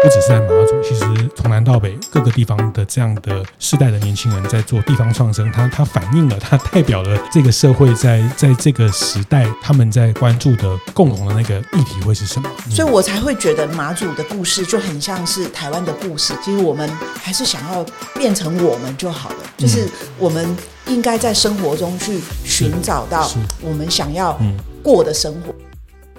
不只是在马祖，其实从南到北各个地方的这样的世代的年轻人在做地方创生，它它反映了，它代表了这个社会在在这个时代他们在关注的共同的那个议题会是什么？所以我才会觉得马祖的故事就很像是台湾的故事。其实我们还是想要变成我们就好了，就是我们应该在生活中去寻找到我们想要过的生活。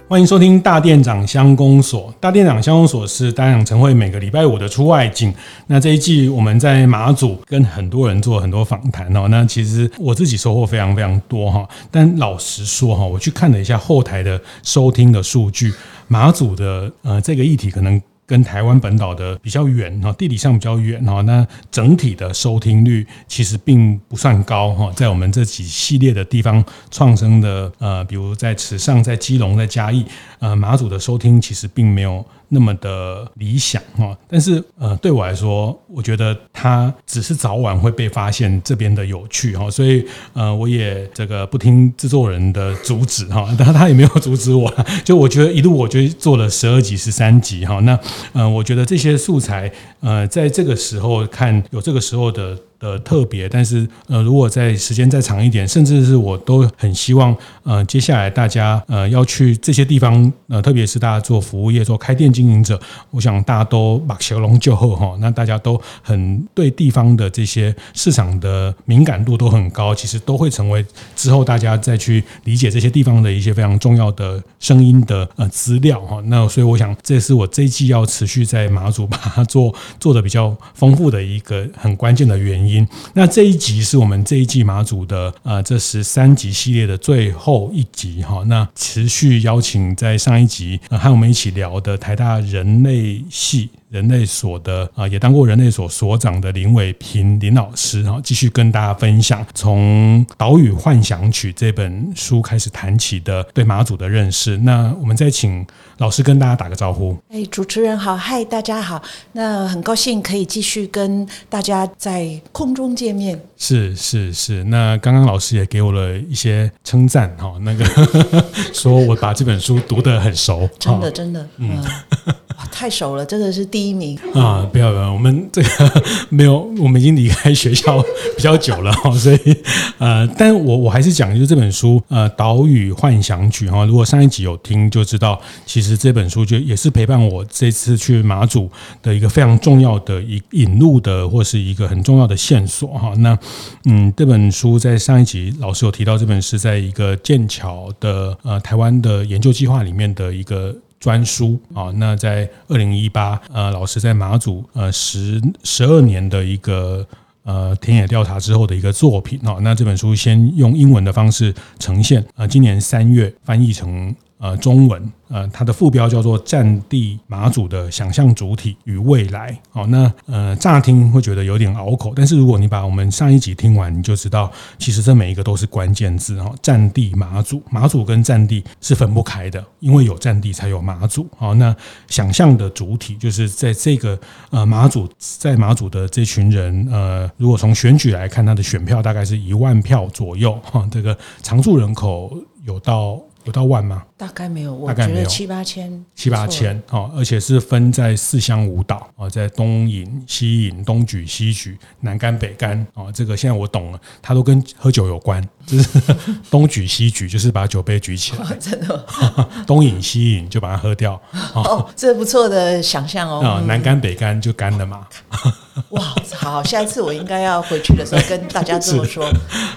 欢迎收听大店长相公所。大店长相公所是大店长晨会每个礼拜五的出外景。那这一季我们在马祖跟很多人做很多访谈哦。那其实我自己收获非常非常多哈。但老实说哈，我去看了一下后台的收听的数据，马祖的呃这个议题可能。跟台湾本岛的比较远哈，地理上比较远哈，那整体的收听率其实并不算高哈。在我们这几系列的地方创生的呃，比如在池上、在基隆、在嘉义，呃，马祖的收听其实并没有。那么的理想哈，但是呃，对我来说，我觉得它只是早晚会被发现这边的有趣哈，所以呃，我也这个不听制作人的阻止哈，但 他也没有阻止我，就我觉得一路我就做了十二集、十三集哈，那呃，我觉得这些素材呃，在这个时候看有这个时候的。的特别，但是呃，如果在时间再长一点，甚至是我都很希望呃，接下来大家呃要去这些地方呃，特别是大家做服务业、做开店经营者，我想大家都把小龙就后哈，那大家都很对地方的这些市场的敏感度都很高，其实都会成为之后大家再去理解这些地方的一些非常重要的声音的呃资料哈。那所以我想，这是我这一季要持续在马祖把它做做的比较丰富的一个很关键的原因。那这一集是我们这一季马祖的啊这十三集系列的最后一集哈。那持续邀请在上一集和我们一起聊的台大人类系。人类所的啊，也当过人类所所长的林伟平林老师，然后继续跟大家分享从《岛屿幻想曲》这本书开始谈起的对马祖的认识。那我们再请老师跟大家打个招呼。哎，主持人好，嗨，大家好。那很高兴可以继续跟大家在空中见面。是是是。那刚刚老师也给我了一些称赞哈，那个 说我把这本书读得很熟，真的真的，嗯。太熟了，真的是第一名啊！不要不要，我们这个没有，我们已经离开学校比较久了哈，所以呃，但我我还是讲，就是这本书呃，《岛屿幻想曲》哈，如果上一集有听就知道，其实这本书就也是陪伴我这次去马祖的一个非常重要的一引路的，或是一个很重要的线索哈。那嗯，这本书在上一集老师有提到，这本是在一个剑桥的呃台湾的研究计划里面的一个。专书啊，那在二零一八，呃，老师在马祖呃十十二年的一个呃田野调查之后的一个作品啊，那这本书先用英文的方式呈现，呃，今年三月翻译成呃中文。呃，它的副标叫做“战地马祖的想象主体与未来”。好，那呃，乍听会觉得有点拗口，但是如果你把我们上一集听完，你就知道，其实这每一个都是关键字哈。战地马祖，马祖跟战地是分不开的，因为有战地才有马祖。好，那想象的主体就是在这个呃马祖，在马祖的这群人，呃，如果从选举来看，他的选票大概是一万票左右哈。这个常住人口有到。有到万吗？大概没有，我觉得七八千，七八千哦，而且是分在四乡五岛哦，在东引、西引、东举、西举、南干、北干哦，这个现在我懂了，它都跟喝酒有关，就 是东举西举，就是把酒杯举起来，真的，东引西引就把它喝掉哦，这不错的想象哦，啊，南干北干就干了嘛。哇，好，下一次我应该要回去的时候跟大家这么说。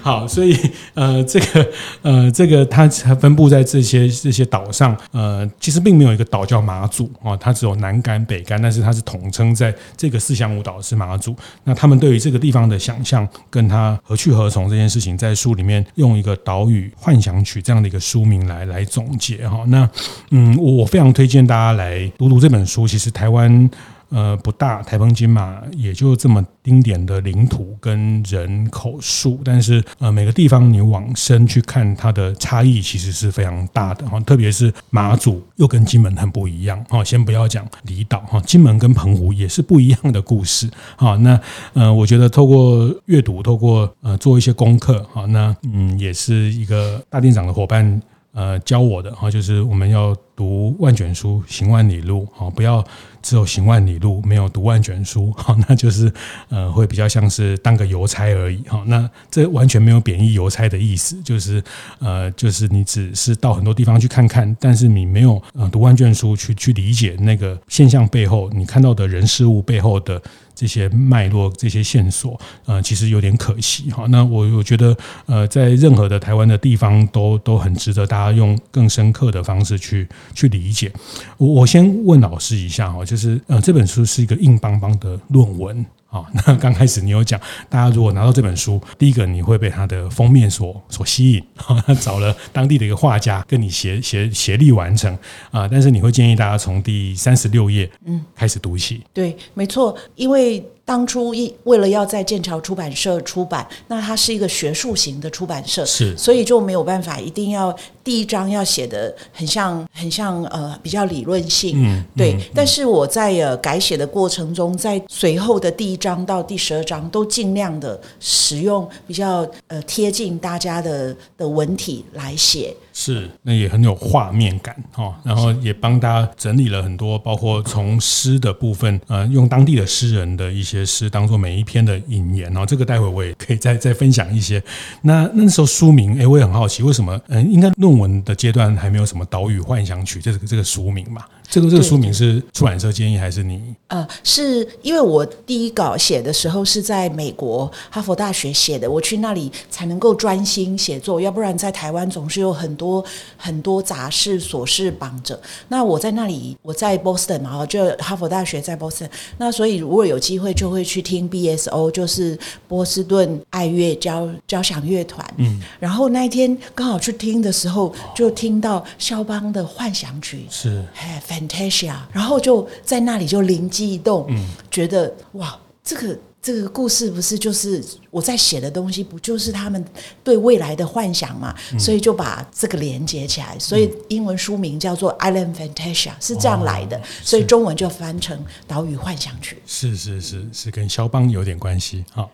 好，所以呃，这个呃，这个它分布在这些这些岛上，呃，其实并没有一个岛叫马祖啊，它只有南竿、北竿，但是它是统称在这个四乡五岛是马祖。那他们对于这个地方的想象，跟它何去何从这件事情，在书里面用一个《岛屿幻想曲》这样的一个书名来来总结哈。那嗯，我非常推荐大家来读读这本书。其实台湾。呃不大，台风金马也就这么丁点的领土跟人口数，但是呃每个地方你往深去看，它的差异其实是非常大的哈，特别是马祖又跟金门很不一样哈。先不要讲离岛哈，金门跟澎湖也是不一样的故事哈。那呃，我觉得透过阅读，透过呃做一些功课哈，那嗯也是一个大店长的伙伴。呃，教我的哈，就是我们要读万卷书，行万里路，哈，不要只有行万里路，没有读万卷书，好，那就是呃，会比较像是当个邮差而已，好，那这完全没有贬义邮差的意思，就是呃，就是你只是到很多地方去看看，但是你没有呃读万卷书去去理解那个现象背后，你看到的人事物背后的。这些脉络、这些线索，呃，其实有点可惜哈。那我我觉得，呃，在任何的台湾的地方，都都很值得大家用更深刻的方式去去理解。我我先问老师一下哈，就是呃，这本书是一个硬邦邦的论文。好，那刚开始你有讲，大家如果拿到这本书，第一个你会被它的封面所所吸引，找了当地的一个画家跟你协协协力完成啊，但是你会建议大家从第三十六页嗯开始读起。对，没错，因为。当初一为了要在剑桥出版社出版，那它是一个学术型的出版社，是，所以就没有办法一定要第一章要写的很像很像呃比较理论性，嗯，对。嗯、但是我在呃改写的过程中，在随后的第一章到第十二章都尽量的使用比较呃贴近大家的的文体来写。是，那也很有画面感哈，然后也帮大家整理了很多，包括从诗的部分，呃，用当地的诗人的一些诗当做每一篇的引言，然后这个待会我也可以再再分享一些。那那时候书名，哎，我也很好奇，为什么？嗯，应该论文的阶段还没有什么《岛屿幻想曲》这个这个书名嘛？这个这个书名是出版社建议还是你？呃，是因为我第一稿写的时候是在美国哈佛大学写的，我去那里才能够专心写作，要不然在台湾总是有很多很多杂事琐事绑着。那我在那里，我在 Boston 嘛，就哈佛大学在 Boston，那所以如果有机会就会去听 BSO，就是波士顿爱乐交交响乐团。嗯，然后那一天刚好去听的时候，就听到肖邦的幻想曲，是，哎。Fantasia，然后就在那里就灵机一动，嗯，觉得哇，这个这个故事不是就是我在写的东西，不就是他们对未来的幻想嘛？嗯，所以就把这个连接起来，所以英文书名叫做《Island Fantasia》是这样来的，哦，所以中文就翻成《岛屿幻想曲》。是是是是跟肖邦有点关系啊。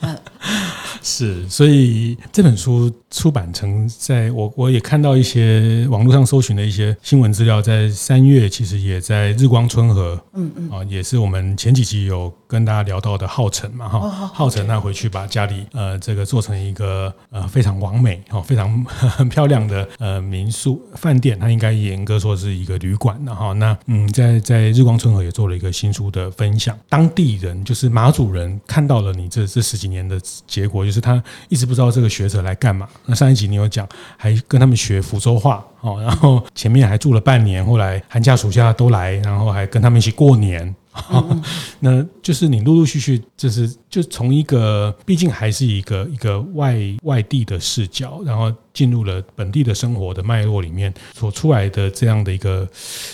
嗯 是，所以这本书出版成，在我我也看到一些网络上搜寻的一些新闻资料，在三月其实也在日光春和，嗯嗯，啊，也是我们前几集有跟大家聊到的浩辰嘛哈，浩辰那回去把家里呃这个做成一个呃非常完美哈，非常 很漂亮的呃民宿饭店，他应该严格说是一个旅馆的哈。那嗯，在在日光村和也做了一个新书的分享，当地人就是马祖人看到了你这这十几年的结果，就是他一直不知道这个学者来干嘛。那上一集你有讲，还跟他们学福州话哦，然后前面还住了半年，后来寒假暑假都来，然后还跟他们一起过年。嗯、那就是你陆陆续续，就是就从一个，毕竟还是一个一个外外地的视角，然后。进入了本地的生活的脉络里面，所出来的这样的一个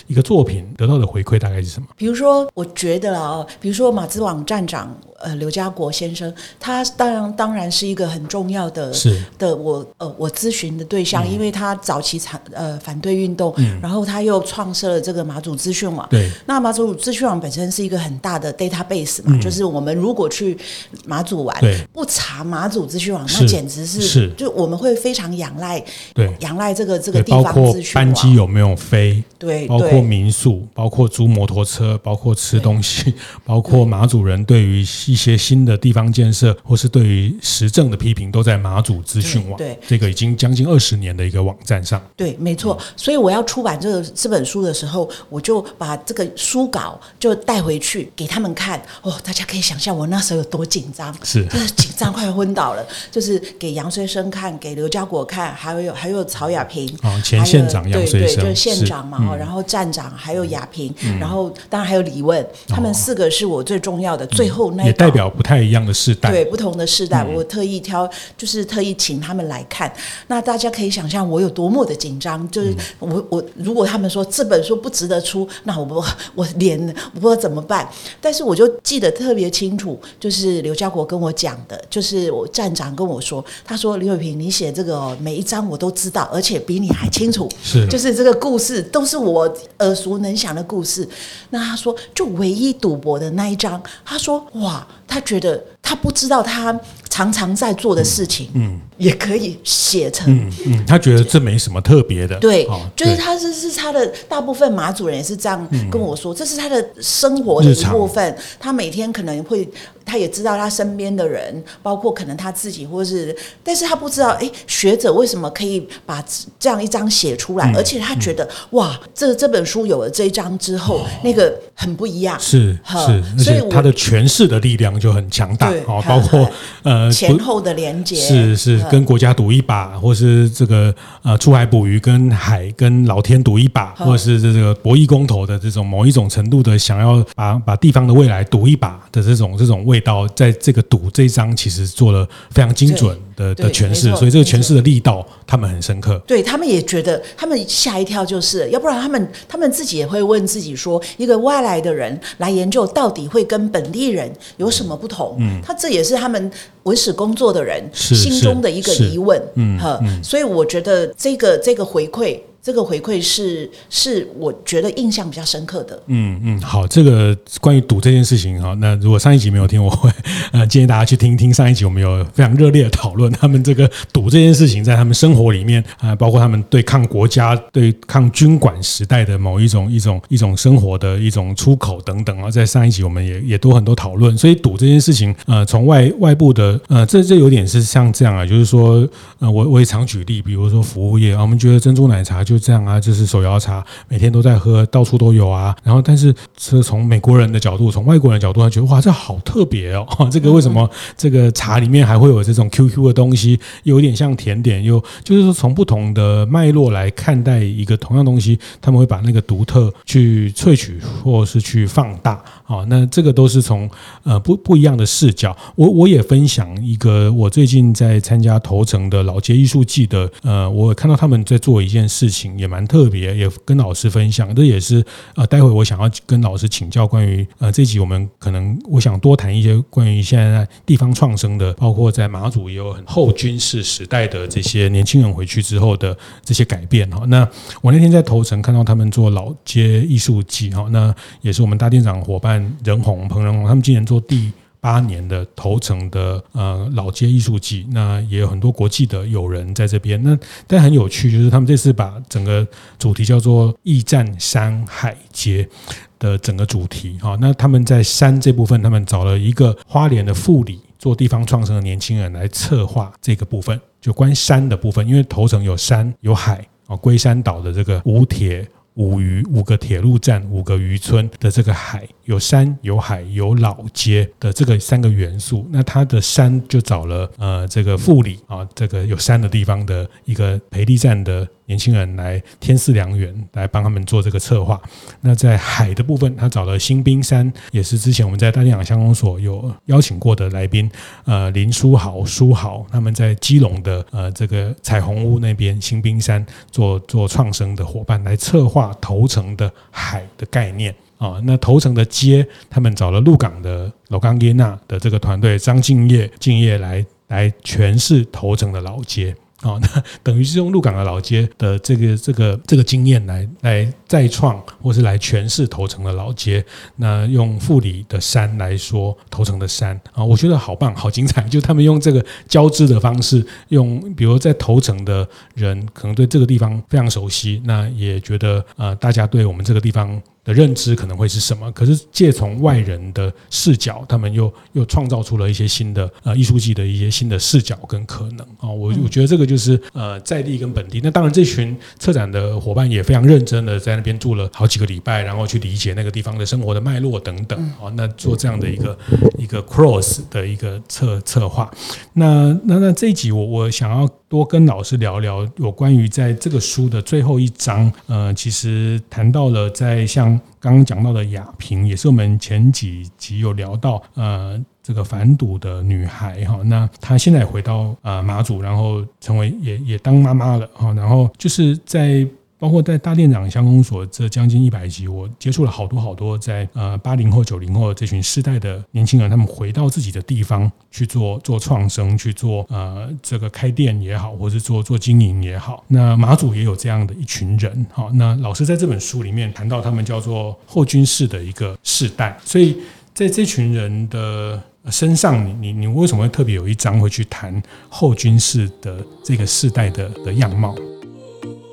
一个作品，得到的回馈大概是什么？比如说，我觉得啊，比如说马兹网站长呃刘家国先生，他当然当然是一个很重要的，是的我呃我咨询的对象，嗯、因为他早期产呃反对运动，嗯、然后他又创设了这个马祖资讯网。对，那马祖资讯网本身是一个很大的 database 嘛，嗯、就是我们如果去马祖玩，对不查马祖资讯网，那简直是，是就我们会非常仰赖，对，仰赖这个这个地方资讯，班机有没有飞？对，包括民宿，包括租摩托车，包括吃东西，包括马祖人对于一些新的地方建设，或是对于时政的批评，都在马祖资讯网。对，这个已经将近二十年的一个网站上。对，没错。所以我要出版这个这本书的时候，我就把这个书稿就带回去给他们看。哦，大家可以想象我那时候有多紧张，是，就是紧张快昏倒了。就是给杨穗生看，给刘家国看，还有还有曹亚平，哦，前县长杨穗生，对对，就是县长嘛，嗯、然后站长还有亚平，嗯、然后当然还有李问，他们四个是我最重要的。哦、最后那也代表不太一样的世代，对不同的世代，嗯、我特意挑，就是特意请他们来看。那大家可以想象我有多么的紧张，就是我我如果他们说这本书不值得出，那我不我连我不知道怎怎么办？但是我就记得特别清楚，就是刘家国跟我讲的，就是我站长跟我说，他说刘伟平，你写这个每一章我都知道，而且比你还清楚，是，就是这个故事都是我耳熟能详的故事。那他说，就唯一赌博的那一章，他说哇，他觉得他不知道他。常常在做的事情，嗯，也可以写成，嗯嗯，他觉得这没什么特别的，对，就是他是是他的大部分马主人也是这样跟我说，这是他的生活的一部分，他每天可能会。他也知道他身边的人，包括可能他自己，或是，但是他不知道，哎，学者为什么可以把这样一章写出来？嗯、而且他觉得，嗯、哇，这这本书有了这一章之后，哦、那个很不一样，是是，所以他的诠释的力量就很强大哦，包括呃前后的连接，是是，跟国家赌一把，或是这个呃出海捕鱼，跟海跟老天赌一把，或者是这个博弈公投的这种某一种程度的想要把把地方的未来赌一把的这种这种。味道在这个赌这一章其实做了非常精准的的诠释，所以这个诠释的力道他们很深刻。对，他们也觉得，他们吓一跳，就是要不然他们他们自己也会问自己说，一个外来的人来研究到底会跟本地人有什么不同？嗯，他这也是他们文史工作的人心中的一个疑问。嗯，哈，所以我觉得这个这个回馈。这个回馈是是我觉得印象比较深刻的。嗯嗯，好，这个关于赌这件事情哈，那如果上一集没有听，我会呃建议大家去听听上一集，我们有非常热烈的讨论他们这个赌这件事情在他们生活里面啊，包括他们对抗国家、对抗军管时代的某一种一种一种生活的一种出口等等啊，在上一集我们也也都很多讨论。所以赌这件事情，呃，从外外部的呃，这这有点是像这样啊，就是说呃，我我也常举例，比如说服务业啊，我们觉得珍珠奶茶。就这样啊，就是手摇茶，每天都在喝，到处都有啊。然后，但是是从美国人的角度，从外国人的角度，他觉得哇，这好特别哦。这个为什么这个茶里面还会有这种 QQ 的东西，有点像甜点，又就是说从不同的脉络来看待一个同样东西，他们会把那个独特去萃取，或是去放大啊。那这个都是从呃不不一样的视角。我我也分享一个，我最近在参加头城的老街艺术季的，呃，我看到他们在做一件事情。也蛮特别，也跟老师分享。这也是呃，待会我想要跟老师请教关于呃这集我们可能我想多谈一些关于现在地方创生的，包括在马祖也有很后军事时代的这些年轻人回去之后的这些改变哈。那我那天在头城看到他们做老街艺术季哈，那也是我们大店长伙伴仁鸿彭仁鸿他们今年做第。八年的头城的呃老街艺术季，那也有很多国际的友人在这边。那但很有趣，就是他们这次把整个主题叫做“驿站山海街”的整个主题哈。那他们在山这部分，他们找了一个花莲的富里做地方创生的年轻人来策划这个部分，就关山的部分。因为头城有山有海啊，龟山岛的这个无铁。五渔五个铁路站，五个渔村的这个海，有山有海有老街的这个三个元素，那它的山就找了呃这个富里啊，这个有山的地方的一个培力站的。年轻人来天赐良缘来帮他们做这个策划。那在海的部分，他找了新兵山，也是之前我们在大店长乡公所有邀请过的来宾，呃，林书豪、书豪他们在基隆的呃这个彩虹屋那边新兵山做做创生的伙伴来策划头城的海的概念啊。那头城的街，他们找了鹿港的老冈耶娜的这个团队张敬业敬业来来诠释头城的老街。哦，那等于是用鹿港的老街的这个这个这个经验来来再创，或是来诠释头城的老街。那用富里的山来说头城的山啊，我觉得好棒，好精彩。就他们用这个交织的方式，用比如在头城的人可能对这个地方非常熟悉，那也觉得呃，大家对我们这个地方。的认知可能会是什么？可是借从外人的视角，他们又又创造出了一些新的呃艺术季的一些新的视角跟可能啊！我我觉得这个就是呃在地跟本地。那当然，这群策展的伙伴也非常认真的在那边住了好几个礼拜，然后去理解那个地方的生活的脉络等等啊。那做这样的一个一个 cross 的一个策策划。那那那这一集我我想要多跟老师聊聊有关于在这个书的最后一章，呃，其实谈到了在像。刚刚讲到的雅萍，也是我们前几集有聊到，呃，这个反赌的女孩哈，那她现在回到呃马祖，然后成为也也当妈妈了哈，然后就是在包括在大店长乡公所这将近一百集，我接触了好多好多在呃八零后、九零后这群世代的年轻人，他们回到自己的地方去做做创生，去做呃这个开店也好，或是做做经营也好。那马祖也有这样的一群人，好，那老师在这本书里面谈到他们叫做后军事的一个世代，所以在这群人的身上，你你你为什么会特别有一章会去谈后军事的这个世代的的样貌？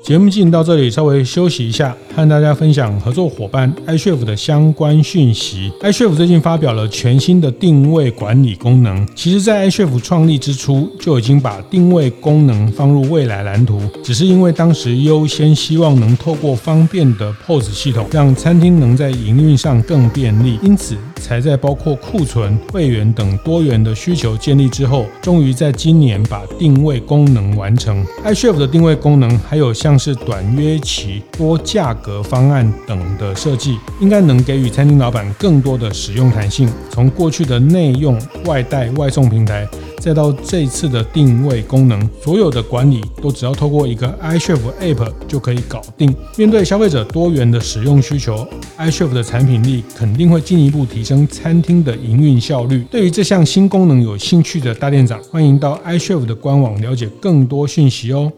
节目进行到这里，稍微休息一下，和大家分享合作伙伴 iCHEF 的相关讯息。iCHEF 最近发表了全新的定位管理功能。其实，在 iCHEF 创立之初，就已经把定位功能放入未来蓝图，只是因为当时优先希望能透过方便的 POS 系统，让餐厅能在营运上更便利，因此才在包括库存、会员等多元的需求建立之后，终于在今年把定位功能完成。iCHEF 的定位功能还有相像是短约期、多价格方案等的设计，应该能给予餐厅老板更多的使用弹性。从过去的内用、外带、外送平台，再到这次的定位功能，所有的管理都只要透过一个 iCHEF App 就可以搞定。面对消费者多元的使用需求，iCHEF 的产品力肯定会进一步提升餐厅的营运效率。对于这项新功能有兴趣的大店长，欢迎到 iCHEF 的官网了解更多讯息哦。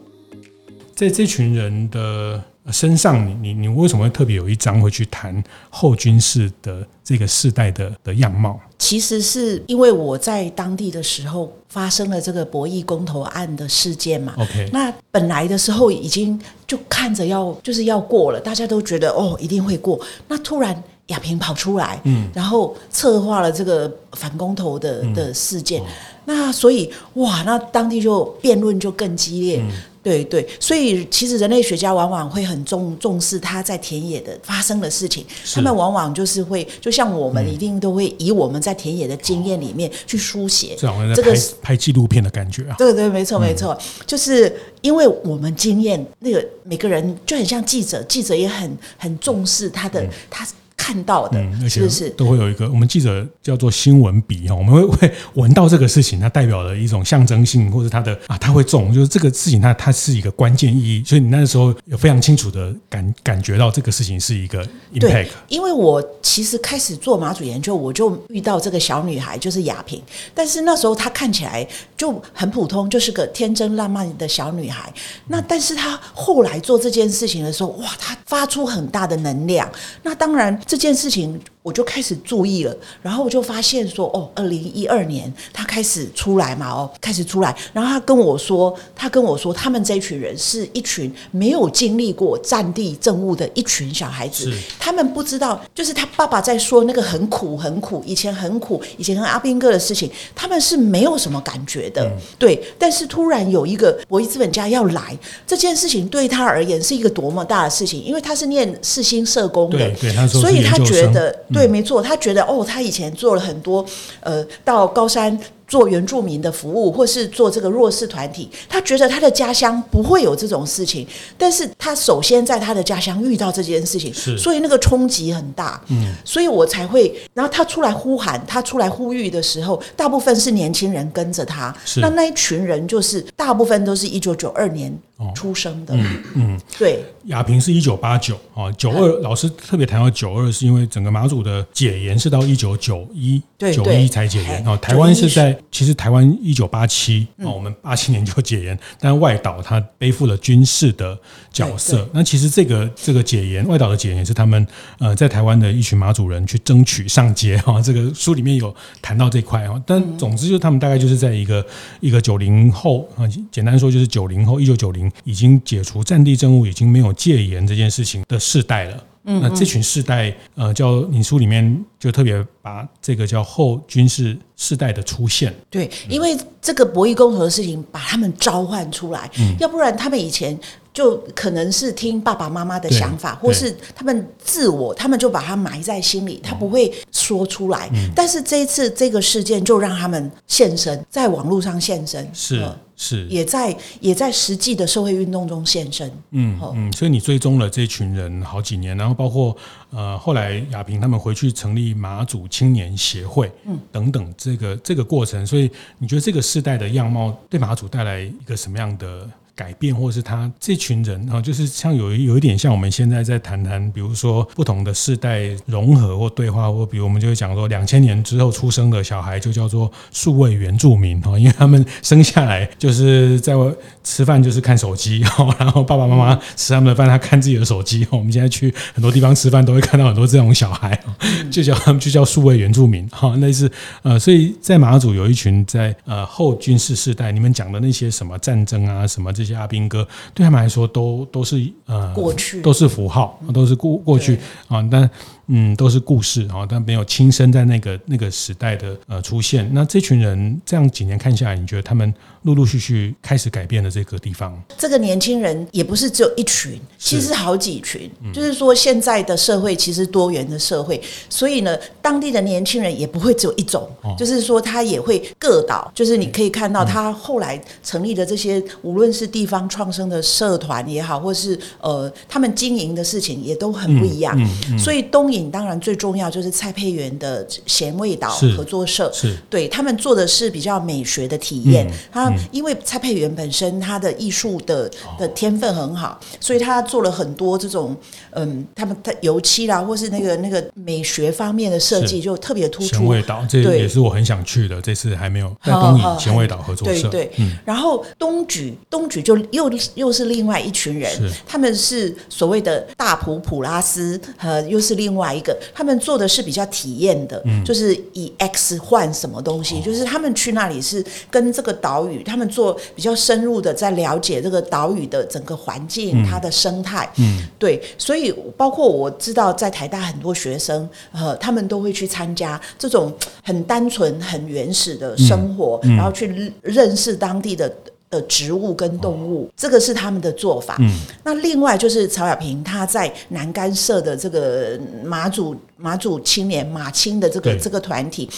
在这群人的身上，你你你为什么会特别有一章会去谈后军事的这个世代的的样貌？其实是因为我在当地的时候发生了这个博弈公投案的事件嘛。OK，那本来的时候已经就看着要就是要过了，大家都觉得哦一定会过。那突然亚平跑出来，嗯，然后策划了这个反公投的的事件，那所以哇，那当地就辩论就更激烈。嗯对对，所以其实人类学家往往会很重重视他在田野的发生的事情，他们往往就是会，就像我们一定都会以我们在田野的经验里面去书写，这个这个拍纪录片的感觉啊。对对，没错没错，就是因为我们经验，那个每个人就很像记者，记者也很很重视他的他。看到的，嗯，而且是都会有一个我们记者叫做新闻笔哈，我们会会闻到这个事情，它代表了一种象征性，或者它的啊，它会重，就是这个事情它它是一个关键意义，所以你那时候有非常清楚的感感觉到这个事情是一个 impact。对，因为我其实开始做马祖研究，我就遇到这个小女孩，就是雅萍，但是那时候她看起来就很普通，就是个天真烂漫的小女孩。那但是她后来做这件事情的时候，哇，她发出很大的能量。那当然。这件事情。我就开始注意了，然后我就发现说，哦，二零一二年他开始出来嘛，哦，开始出来，然后他跟我说，他跟我说，他们这一群人是一群没有经历过战地政务的一群小孩子，他们不知道，就是他爸爸在说那个很苦很苦，以前很苦，以前跟阿兵哥的事情，他们是没有什么感觉的，嗯、对。但是突然有一个博弈资本家要来，这件事情对他而言是一个多么大的事情，因为他是念世新社工的，对，对，他所以他觉得。对，没错，他觉得哦，他以前做了很多，呃，到高山。做原住民的服务，或是做这个弱势团体，他觉得他的家乡不会有这种事情，但是他首先在他的家乡遇到这件事情，是。所以那个冲击很大，嗯，所以我才会，然后他出来呼喊，他出来呼吁的时候，大部分是年轻人跟着他，是。那那一群人就是大部分都是一九九二年出生的，嗯嗯，嗯对，亚平是一九八九啊，九二老师特别谈到九二，是因为整个马祖的解严是到一九九一，对九一才解严啊，台湾是在。其实台湾一九八七啊，我们八七年就解严，但外岛它背负了军事的角色。那其实这个这个解严，外岛的解严也是他们呃在台湾的一群马祖人去争取上街哈。这个书里面有谈到这块哈。但总之就是他们大概就是在一个一个九零后啊，简单说就是九零后，一九九零已经解除战地政务，已经没有戒严这件事情的世代了。嗯，那这群世代，呃，叫你书里面就特别把这个叫后军事世代的出现，对，因为这个博弈公投的事情把他们召唤出来，嗯，要不然他们以前就可能是听爸爸妈妈的想法，或是他们自我，他们就把它埋在心里，他不会说出来。嗯，但是这一次这个事件就让他们现身，在网络上现身，是。是，也在也在实际的社会运动中现身。嗯嗯，所以你追踪了这群人好几年，然后包括呃后来亚平他们回去成立马祖青年协会，嗯。等等这个这个过程，所以你觉得这个世代的样貌对马祖带来一个什么样的改变，或是他这群人啊，就是像有有一点像我们现在在谈谈，比如说不同的世代融合或对话，或比如我们就会讲说，两千年之后出生的小孩就叫做数位原住民哈，因为他们生下来就是在吃饭就是看手机，然后爸爸妈妈吃他们的饭，他看自己的手机。我们现在去很多地方吃饭，都会看到很多这种小孩，就叫他们就叫数位原住民哈，类似呃，所以在马祖有一群在呃后军事世代，你们讲的那些什么战争啊，什么这些阿兵哥，对他们来说都都是呃过去，都是符号，都是过过去啊，但。嗯，都是故事啊，但没有亲身在那个那个时代的呃出现。那这群人这样几年看下来，你觉得他们陆陆续续开始改变了这个地方？这个年轻人也不是只有一群，其实好几群。就是说，现在的社会其实多元的社会，所以呢，当地的年轻人也不会只有一种。就是说，他也会各岛。就是你可以看到，他后来成立的这些，无论是地方创生的社团也好，或是呃他们经营的事情，也都很不一样。所以东引。当然，最重要就是蔡佩元的咸味岛合作社，是对他们做的是比较美学的体验。他因为蔡佩元本身他的艺术的的天分很好，所以他做了很多这种嗯，他们的油漆啦，或是那个那个美学方面的设计，就特别突出。咸味岛这也是我很想去的，这次还没有在东引咸味岛合作社。对对，然后东举东举就又又是另外一群人，他们是所谓的大普普拉斯，呃，又是另外。一个，他们做的是比较体验的，嗯、就是以 X 换什么东西，哦、就是他们去那里是跟这个岛屿，他们做比较深入的在了解这个岛屿的整个环境，嗯、它的生态，嗯，对，所以包括我知道在台大很多学生，呃，他们都会去参加这种很单纯、很原始的生活，然后去认识当地的。的植物跟动物，这个是他们的做法。嗯，那另外就是曹亚平他在南竿社的这个马祖马祖青年马青的这个这个团体。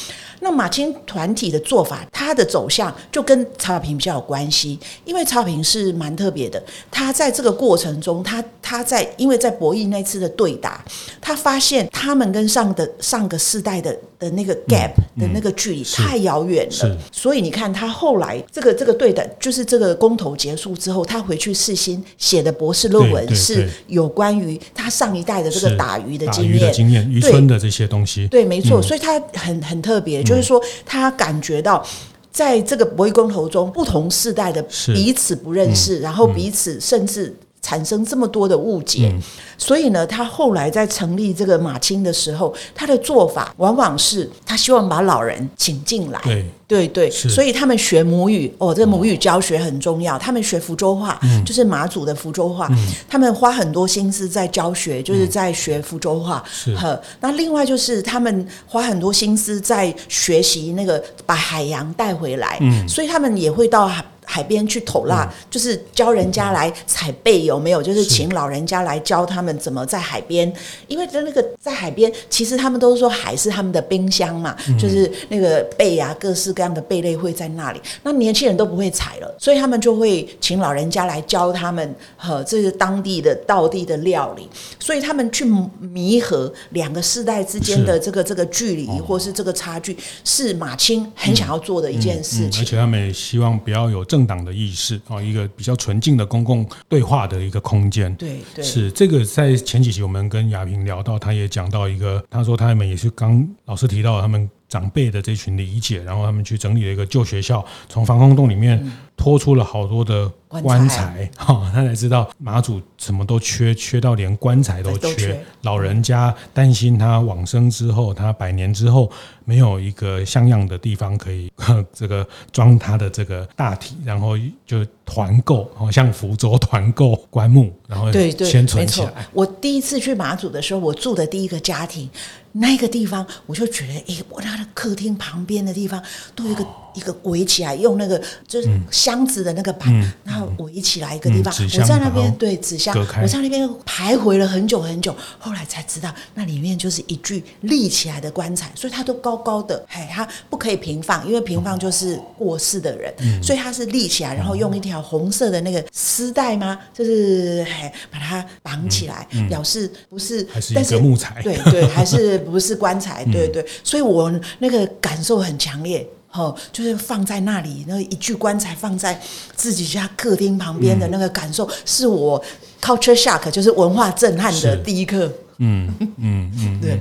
那马青团体的做法，他的走向就跟曹小平比较有关系，因为曹小平是蛮特别的。他在这个过程中，他他在因为在博弈那次的对打，他发现他们跟上的上个世代的的那个 gap 的那个距离太遥远了，所以你看他后来这个这个对打，就是这个公投结束之后，他回去世新写的博士论文是有关于他上一代的这个打鱼的经验、经验、渔村的这些东西。对，没错，所以他很很特别，就。就是说，他感觉到，在这个博弈公投中，不同世代的彼此不认识，然后彼此甚至产生这么多的误解。所以呢，他后来在成立这个马青的时候，他的做法往往是他希望把老人请进来。对对对，所以他们学母语哦，这母语教学很重要。他们学福州话，就是马祖的福州话，他们花很多心思在教学，就是在学福州话。是。那另外就是他们花很多心思在学习那个把海洋带回来。嗯。所以他们也会到海边去投辣，就是教人家来采贝，有没有？就是请老人家来教他们。怎么在海边？因为在那个在海边，其实他们都说海是他们的冰箱嘛，嗯、就是那个贝啊，各式各样的贝类会在那里。那年轻人都不会采了，所以他们就会请老人家来教他们，和这是当地的道地的料理。所以他们去弥合两个世代之间的这个这个距离，或是这个差距，是马青很想要做的一件事情。而且他们也希望不要有政党的意识啊，一个比较纯净的公共对话的一个空间。对对，是这个。在前几集，我们跟亚平聊到，他也讲到一个，他说他们也是刚老师提到他们长辈的这群理解，然后他们去整理了一个旧学校，从防空洞里面拖出了好多的棺材，哈，他才知道马祖什么都缺，缺到连棺材都缺。老人家担心他往生之后，他百年之后没有一个像样的地方可以这个装他的这个大体，然后就团购，好像福州团购棺木，然后对对，先存起来。我第一次去马祖的时候，我住的第一个家庭，那个地方我就觉得，哎，我那个客厅旁边的地方都有一个。一个围起来，用那个就是箱子的那个板，嗯、然后围起来一个地方。嗯、我在那边对纸箱，我在那边徘徊了很久很久，后来才知道那里面就是一具立起来的棺材，所以它都高高的，嘿，它不可以平放，因为平放就是过世的人，嗯、所以它是立起来，然后用一条红色的那个丝带吗？就是嘿，把它绑起来，表示不是，还是一个木材，对对，还是不是棺材？对对，所以我那个感受很强烈。哦，就是放在那里，那一具棺材放在自己家客厅旁边的那个感受，嗯、是我 culture shock，就是文化震撼的第一课。嗯嗯嗯，嗯 对，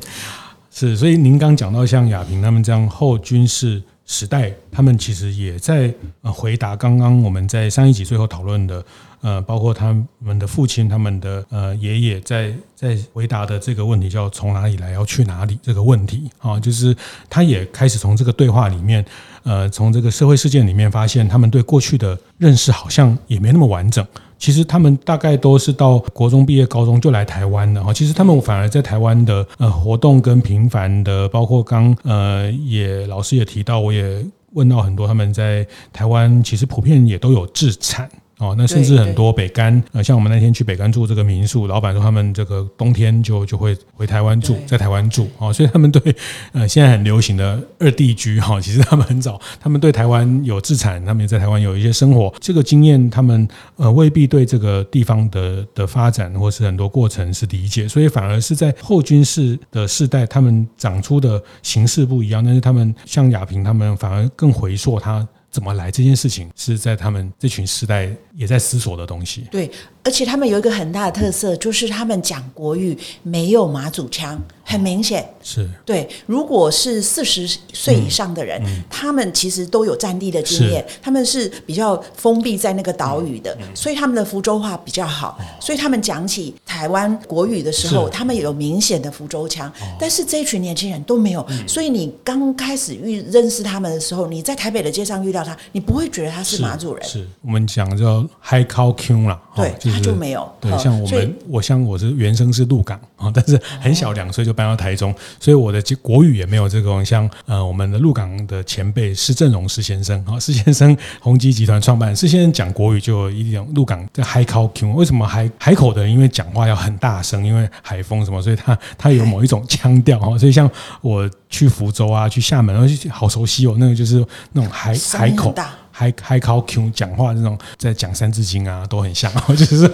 是。所以您刚讲到像亚平他们这样后军事时代，他们其实也在呃回答刚刚我们在上一集最后讨论的。呃，包括他们的父亲、他们的呃爷爷，在在回答的这个问题，叫从哪里来，要去哪里这个问题啊，就是他也开始从这个对话里面，呃，从这个社会事件里面发现，他们对过去的认识好像也没那么完整。其实他们大概都是到国中毕业、高中就来台湾的哈。其实他们反而在台湾的呃活动跟频繁的，包括刚呃也老师也提到，我也问到很多他们在台湾，其实普遍也都有自产。哦，那甚至很多北干，呃，像我们那天去北干住这个民宿，老板说他们这个冬天就就会回台湾住，在台湾住，哦，所以他们对呃现在很流行的二地居哈，其实他们很早，他们对台湾有自产，他们也在台湾有一些生活，这个经验他们呃未必对这个地方的的发展或是很多过程是理解，所以反而是在后军事的世代，他们长出的形式不一样，但是他们像亚平他们反而更回溯他。怎么来这件事情是在他们这群时代也在思索的东西。对，而且他们有一个很大的特色，就是他们讲国语没有马祖腔，很明显。是对。如果是四十岁以上的人，他们其实都有战地的经验，他们是比较封闭在那个岛屿的，所以他们的福州话比较好。所以他们讲起台湾国语的时候，他们有明显的福州腔。但是这一群年轻人都没有，所以你刚开始遇认识他们的时候，你在台北的街上遇到。他，你不会觉得他是马祖人？是，是我们讲叫海口 Q 啦，对，就是、他就没有。对，像我们，我像我是原生是鹿港啊，但是很小两岁就搬到台中，所以我的国语也没有这种像呃我们的鹿港的前辈施正荣施先生啊，施先生宏基集团创办人施先生讲国语就有一种鹿港的海口 Q。为什么海海口的人因为讲话要很大声，因为海风什么，所以他他有某一种腔调哈。所以像我去福州啊，去厦门，好熟悉哦，那个就是那种海海。口海海口 Q 讲话这种在讲三字经啊，都很像，就是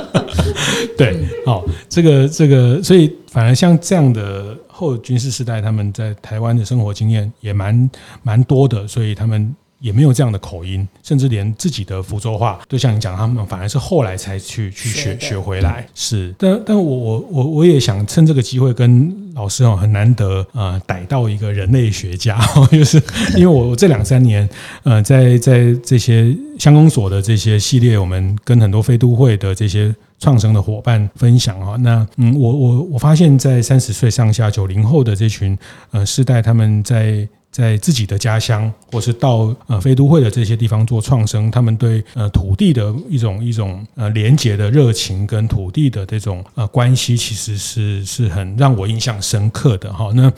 对哦，这个这个，所以反而像这样的后军事时代，他们在台湾的生活经验也蛮蛮多的，所以他们。也没有这样的口音，甚至连自己的福州话，都像你讲，他们反而是后来才去去学学回来。是，但但我我我我也想趁这个机会跟老师哦，很难得呃逮到一个人类学家，就是因为我这两三年呃在在这些乡公所的这些系列，我们跟很多非都会的这些创生的伙伴分享哈，那嗯我我我发现，在三十岁上下九零后的这群呃世代，他们在。在自己的家乡，或是到呃非都会的这些地方做创生，他们对呃土地的一种一种呃连结的热情，跟土地的这种呃关系，其实是是很让我印象深刻的哈。那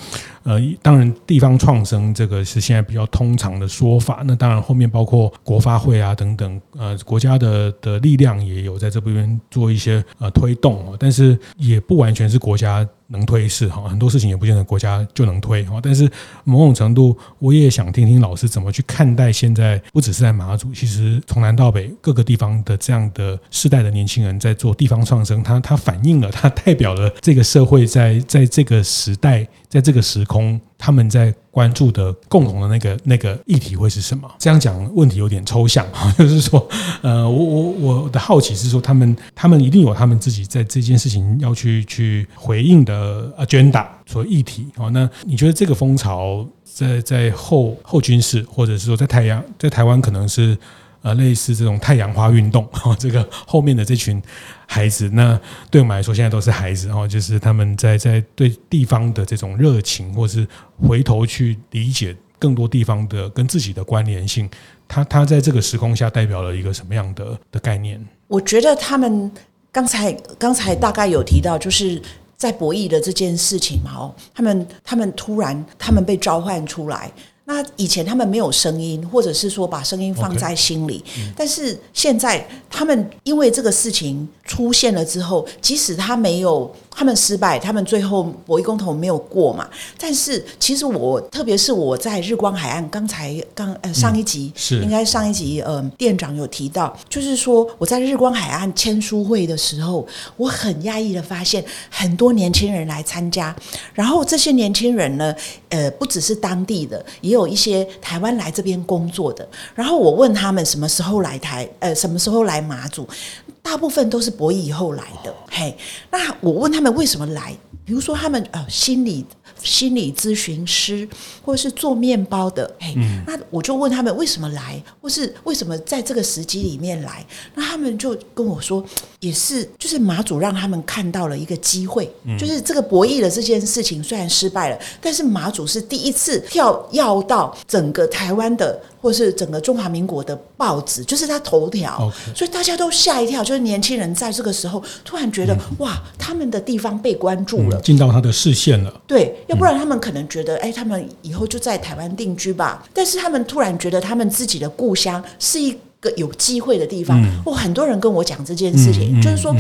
呃当然地方创生这个是现在比较通常的说法，那当然后面包括国发会啊等等呃国家的的力量也有在这边做一些呃推动，但是也不完全是国家。能推是哈，很多事情也不见得国家就能推哈。但是某种程度，我也想听听老师怎么去看待现在，不只是在马祖，其实从南到北各个地方的这样的世代的年轻人在做地方创生，它它反映了，它代表了这个社会在在这个时代，在这个时空。他们在关注的共同的那个那个议题会是什么？这样讲问题有点抽象啊，就是说，呃，我我我的好奇是说，他们他们一定有他们自己在这件事情要去去回应的 agenda 所议题好。那你觉得这个风潮在在后后军事，或者是说在太阳在台湾可能是？呃，类似这种太阳花运动，哈这个后面的这群孩子，那对我们来说，现在都是孩子，哈就是他们在在对地方的这种热情，或是回头去理解更多地方的跟自己的关联性，他他在这个时空下代表了一个什么样的的概念？我觉得他们刚才刚才大概有提到，就是在博弈的这件事情嘛，哦，他们他们突然他们被召唤出来。那以前他们没有声音，或者是说把声音放在心里，但是现在他们因为这个事情出现了之后，即使他没有他们失败，他们最后博弈公投没有过嘛。但是其实我，特别是我在日光海岸，刚才刚呃上一集、嗯、是应该上一集呃店长有提到，就是说我在日光海岸签书会的时候，我很讶异的发现很多年轻人来参加，然后这些年轻人呢，呃，不只是当地的，也有一些台湾来这边工作的。然后我问他们什么时候来台，呃，什么时候来马祖，大部分都是博弈以后来的。嘿，那我问他们为什么来，比如说他们呃心理。心理咨询师，或者是做面包的，嘿，嗯、那我就问他们为什么来，或是为什么在这个时机里面来，那他们就跟我说，也是就是马祖让他们看到了一个机会，嗯、就是这个博弈的这件事情虽然失败了，但是马祖是第一次跳要到整个台湾的。或是整个中华民国的报纸，就是他头条.所以大家都吓一跳。就是年轻人在这个时候突然觉得，嗯、哇，他们的地方被关注了，进、嗯、到他的视线了。对，要不然他们可能觉得，哎、嗯，他们以后就在台湾定居吧。但是他们突然觉得，他们自己的故乡是一个有机会的地方。哦、嗯，很多人跟我讲这件事情，嗯、就是说。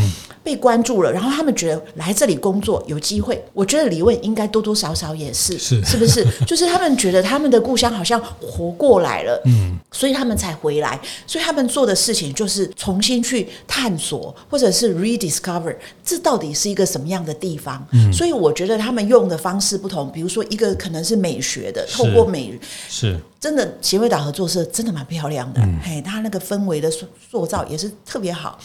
嗯被关注了，然后他们觉得来这里工作有机会。我觉得李问应该多多少少也是，是是不是？就是他们觉得他们的故乡好像活过来了，嗯，所以他们才回来。所以他们做的事情就是重新去探索，或者是 rediscover 这到底是一个什么样的地方。嗯，所以我觉得他们用的方式不同，比如说一个可能是美学的，透过美是。真的协会岛合作社真的蛮漂亮的，嗯、嘿，他那个氛围的塑塑造也是特别好。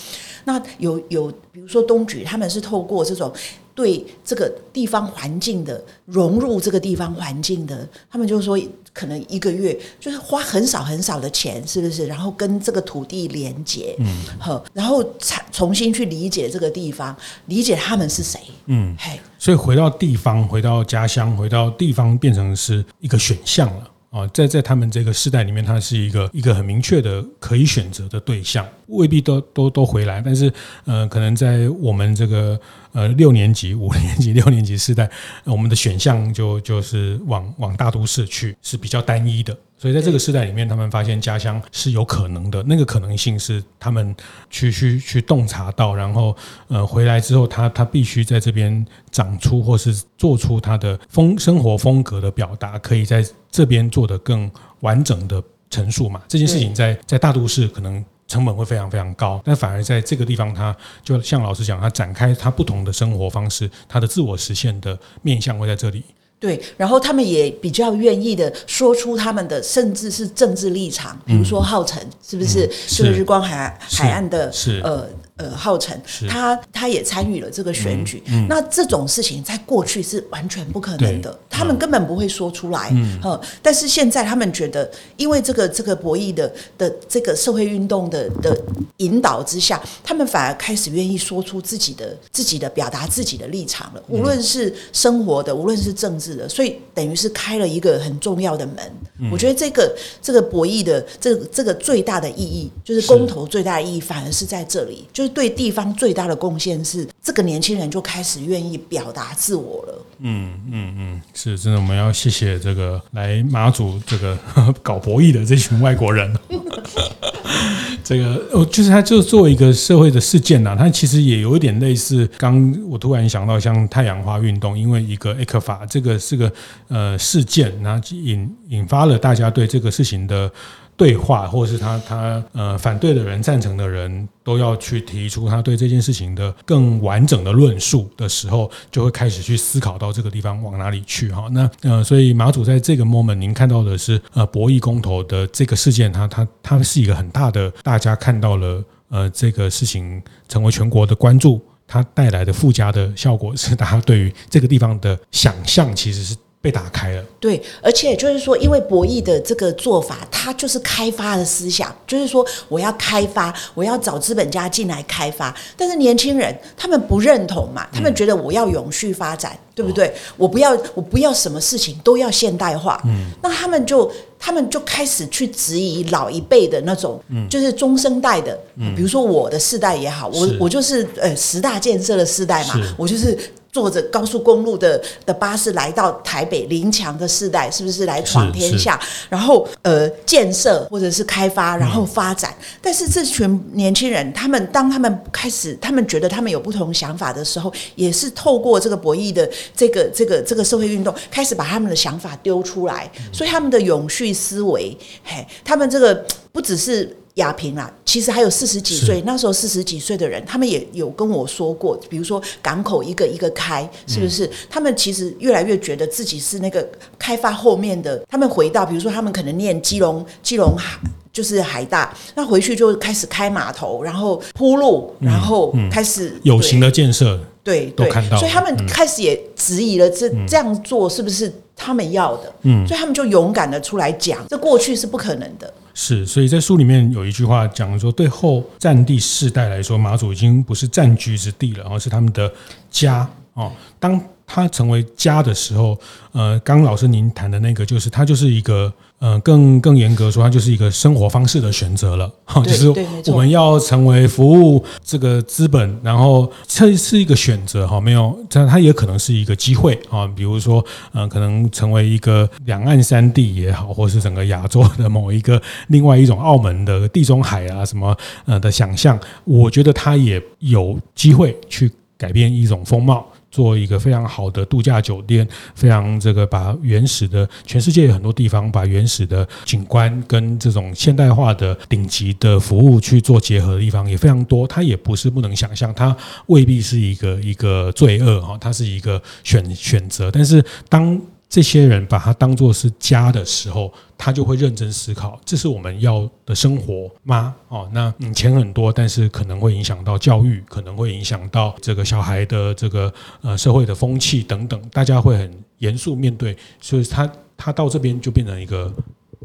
那有有，比如说东莒，他们是透过这种对这个地方环境的融入，这个地方环境的，他们就说可能一个月就是花很少很少的钱，是不是？然后跟这个土地连接，嗯，好，然后才重新去理解这个地方，理解他们是谁，嗯，嘿，所以回到地方，回到家乡，回到地方，变成是一个选项了。啊，在在他们这个时代里面，他是一个一个很明确的可以选择的对象，未必都都都回来，但是呃，可能在我们这个呃六年级、五年级、六年级时代，我们的选项就就是往往大都市去，是比较单一的。所以在这个时代里面，他们发现家乡是有可能的，那个可能性是他们去去去洞察到，然后呃回来之后，他他必须在这边长出或是做出他的风生活风格的表达，可以在这边做得更完整的陈述嘛。这件事情在在大都市可能成本会非常非常高，但反而在这个地方，他就像老师讲，他展开他不同的生活方式，他的自我实现的面向会在这里。对，然后他们也比较愿意的说出他们的，甚至是政治立场，比如说浩辰，是不是？就是日光海海岸的，是呃。呃，浩辰，他他也参与了这个选举。嗯嗯、那这种事情在过去是完全不可能的，他们根本不会说出来。嗯，但是现在他们觉得，因为这个这个博弈的的这个社会运动的的引导之下，他们反而开始愿意说出自己的自己的表达自己的立场了。无论是生活的，无论是政治的，所以等于是开了一个很重要的门。嗯、我觉得这个这个博弈的这个、这个最大的意义，就是公投最大的意义，反而是在这里。就就是对地方最大的贡献是，这个年轻人就开始愿意表达自我了。嗯嗯嗯，是真的，我们要谢谢这个来马祖这个 搞博弈的这群外国人。这个哦，就是他，就作为一个社会的事件呐，他其实也有一点类似。刚我突然想到，像太阳花运动，因为一个艾克法这个是个呃事件，然后引引发了大家对这个事情的。对话，或者是他他呃反对的人、赞成的人都要去提出他对这件事情的更完整的论述的时候，就会开始去思考到这个地方往哪里去哈。那呃，所以马祖在这个 moment，您看到的是呃博弈公投的这个事件，它它它是一个很大的，大家看到了呃这个事情成为全国的关注，它带来的附加的效果是大家对于这个地方的想象其实是。被打开了，对，而且就是说，因为博弈的这个做法，它就是开发的思想，就是说我要开发，我要找资本家进来开发，但是年轻人他们不认同嘛，他们觉得我要永续发展，嗯、对不对？我不要，我不要什么事情都要现代化，嗯，那他们就他们就开始去质疑老一辈的那种，嗯，就是中生代的，嗯，比如说我的世代也好，我我就是呃十大建设的世代嘛，我就是。坐着高速公路的的巴士来到台北，林强的世代是不是来闯天下？然后呃，建设或者是开发，然后发展。嗯、但是这群年轻人，他们当他们开始，他们觉得他们有不同想法的时候，也是透过这个博弈的这个这个这个社会运动，开始把他们的想法丢出来。所以他们的永续思维，嘿，他们这个不只是。亚平啦，其实还有四十几岁，那时候四十几岁的人，他们也有跟我说过，比如说港口一个一个开，是不是？嗯、他们其实越来越觉得自己是那个开发后面的。他们回到，比如说他们可能念基隆，基隆海就是海大，那回去就开始开码头，然后铺路，然后开始、嗯、有形的建设，对，都看到。所以他们开始也质疑了这，这、嗯、这样做是不是他们要的？嗯，所以他们就勇敢的出来讲，这过去是不可能的。是，所以在书里面有一句话讲说，对后战地世代来说，马祖已经不是占居之地了，而是他们的家哦。当它成为家的时候，呃，刚刚老师您谈的那个，就是它就是一个。嗯，更更严格说，它就是一个生活方式的选择了。哈，就是我们要成为服务这个资本，然后这是一个选择哈，没有，但它也可能是一个机会啊。比如说，嗯，可能成为一个两岸三地也好，或是整个亚洲的某一个另外一种澳门的地中海啊什么呃的想象，我觉得它也有机会去改变一种风貌。做一个非常好的度假酒店，非常这个把原始的全世界有很多地方把原始的景观跟这种现代化的顶级的服务去做结合的地方也非常多。它也不是不能想象，它未必是一个一个罪恶哈，它是一个选选择。但是当这些人把它当做是家的时候，他就会认真思考：这是我们要的生活吗？哦，那你钱很多，但是可能会影响到教育，可能会影响到这个小孩的这个呃社会的风气等等，大家会很严肃面对。所以他他到这边就变成一个。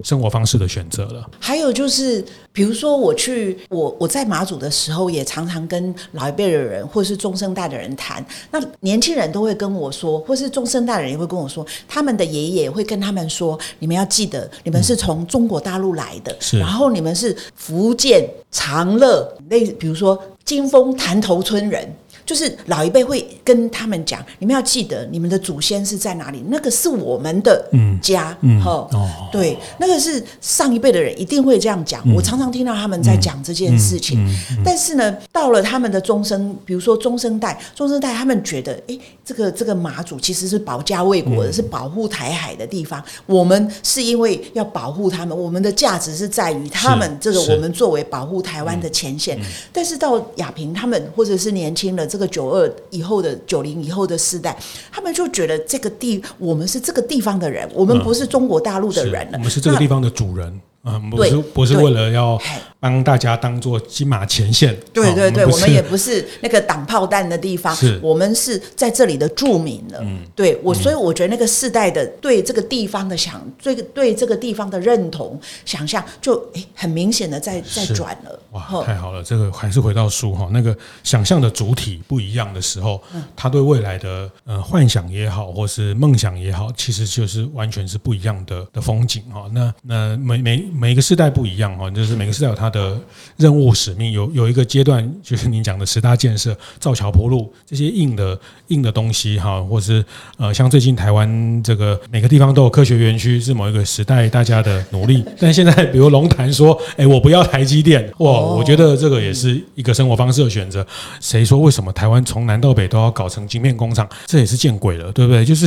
生活方式的选择了。还有就是，比如说我去我我在马祖的时候，也常常跟老一辈的人或是中生代的人谈。那年轻人都会跟我说，或是中生代的人也会跟我说，他们的爷爷会跟他们说：你们要记得，你们是从中国大陆来的，是，然后你们是福建长乐，那比如说金峰潭头村人。就是老一辈会跟他们讲，你们要记得你们的祖先是在哪里，那个是我们的家，嗯，哦，对，那个是上一辈的人一定会这样讲。我常常听到他们在讲这件事情，但是呢，到了他们的终生，比如说中生代，中生代他们觉得，诶，这个这个马祖其实是保家卫国的，是保护台海的地方。我们是因为要保护他们，我们的价值是在于他们这个我们作为保护台湾的前线。但是到亚平他们或者是年轻的这个。这个九二以后的九零以后的世代，他们就觉得这个地，我们是这个地方的人，我们不是中国大陆的人了，我们是这个地方的主人。嗯，不是不是为了要帮大家当做金马前线，对对对，我们也不是那个挡炮弹的地方，是我们是在这里的住民了。嗯，对我，所以我觉得那个世代的对这个地方的想，这个对这个地方的认同想象，就诶很明显的在在转了。哇，太好了，这个还是回到书哈，那个想象的主体不一样的时候，他对未来的呃幻想也好，或是梦想也好，其实就是完全是不一样的的风景哈。那那每每。每一个世代不一样哈，就是每个世代有它的任务使命，有有一个阶段就是您讲的十大建设、造桥铺路这些硬的硬的东西哈，或是呃像最近台湾这个每个地方都有科学园区，是某一个时代大家的努力。但现在比如龙潭说，哎，我不要台积电，哇，我觉得这个也是一个生活方式的选择。谁说为什么台湾从南到北都要搞成晶片工厂？这也是见鬼了，对不对？就是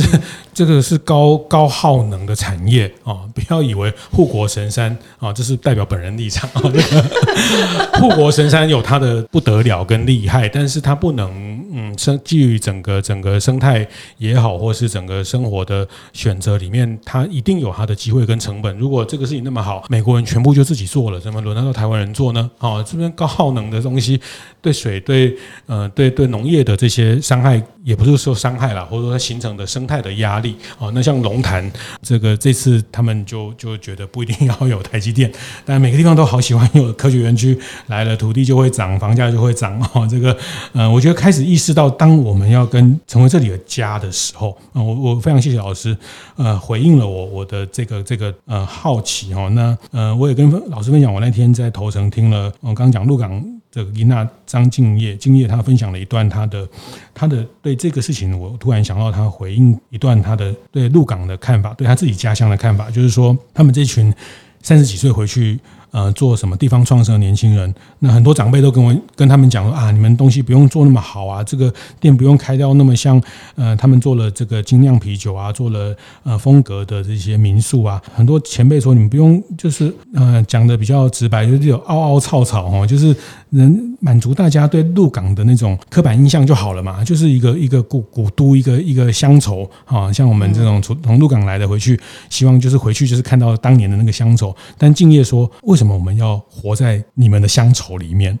这个是高高耗能的产业啊，不要以为护国神山。啊，这是代表本人立场啊。哈哈哈护国神山有它的不得了跟厉害，但是它不能嗯生基于整个整个生态也好，或是整个生活的选择里面，它一定有它的机会跟成本。如果这个事情那么好，美国人全部就自己做了，怎么轮得到台湾人做呢？哦，这边高耗能的东西对水对呃对对农业的这些伤害，也不是说伤害了，或者说它形成的生态的压力哦。那像龙潭这个这次他们就就觉得不一定要有台积电，但每个地方都好喜欢有科学园区来了，土地就会涨，房价就会涨哦。这个，呃，我觉得开始意识到，当我们要跟成为这里的家的时候，呃、我我非常谢谢老师，呃，回应了我我的这个这个呃好奇哦。那呃，我也跟老师分享，我那天在头城听了，我刚刚讲鹿港。的伊娜张敬业，敬业他分享了一段他的他的对这个事情，我突然想到他回应一段他的对鹿港的看法，对他自己家乡的看法，就是说他们这群三十几岁回去。呃，做什么地方创生的年轻人，那很多长辈都跟我跟他们讲说啊，你们东西不用做那么好啊，这个店不用开到那么像呃，他们做了这个精酿啤酒啊，做了呃风格的这些民宿啊，很多前辈说你们不用，就是呃讲的比较直白，就是有凹凹槽槽哦，就是能满足大家对鹿港的那种刻板印象就好了嘛，就是一个一个古古都，一个一个乡愁啊，像我们这种从从鹿港来的回去，希望就是回去就是看到当年的那个乡愁。但敬业说为什么？那么我们要活在你们的乡愁里面？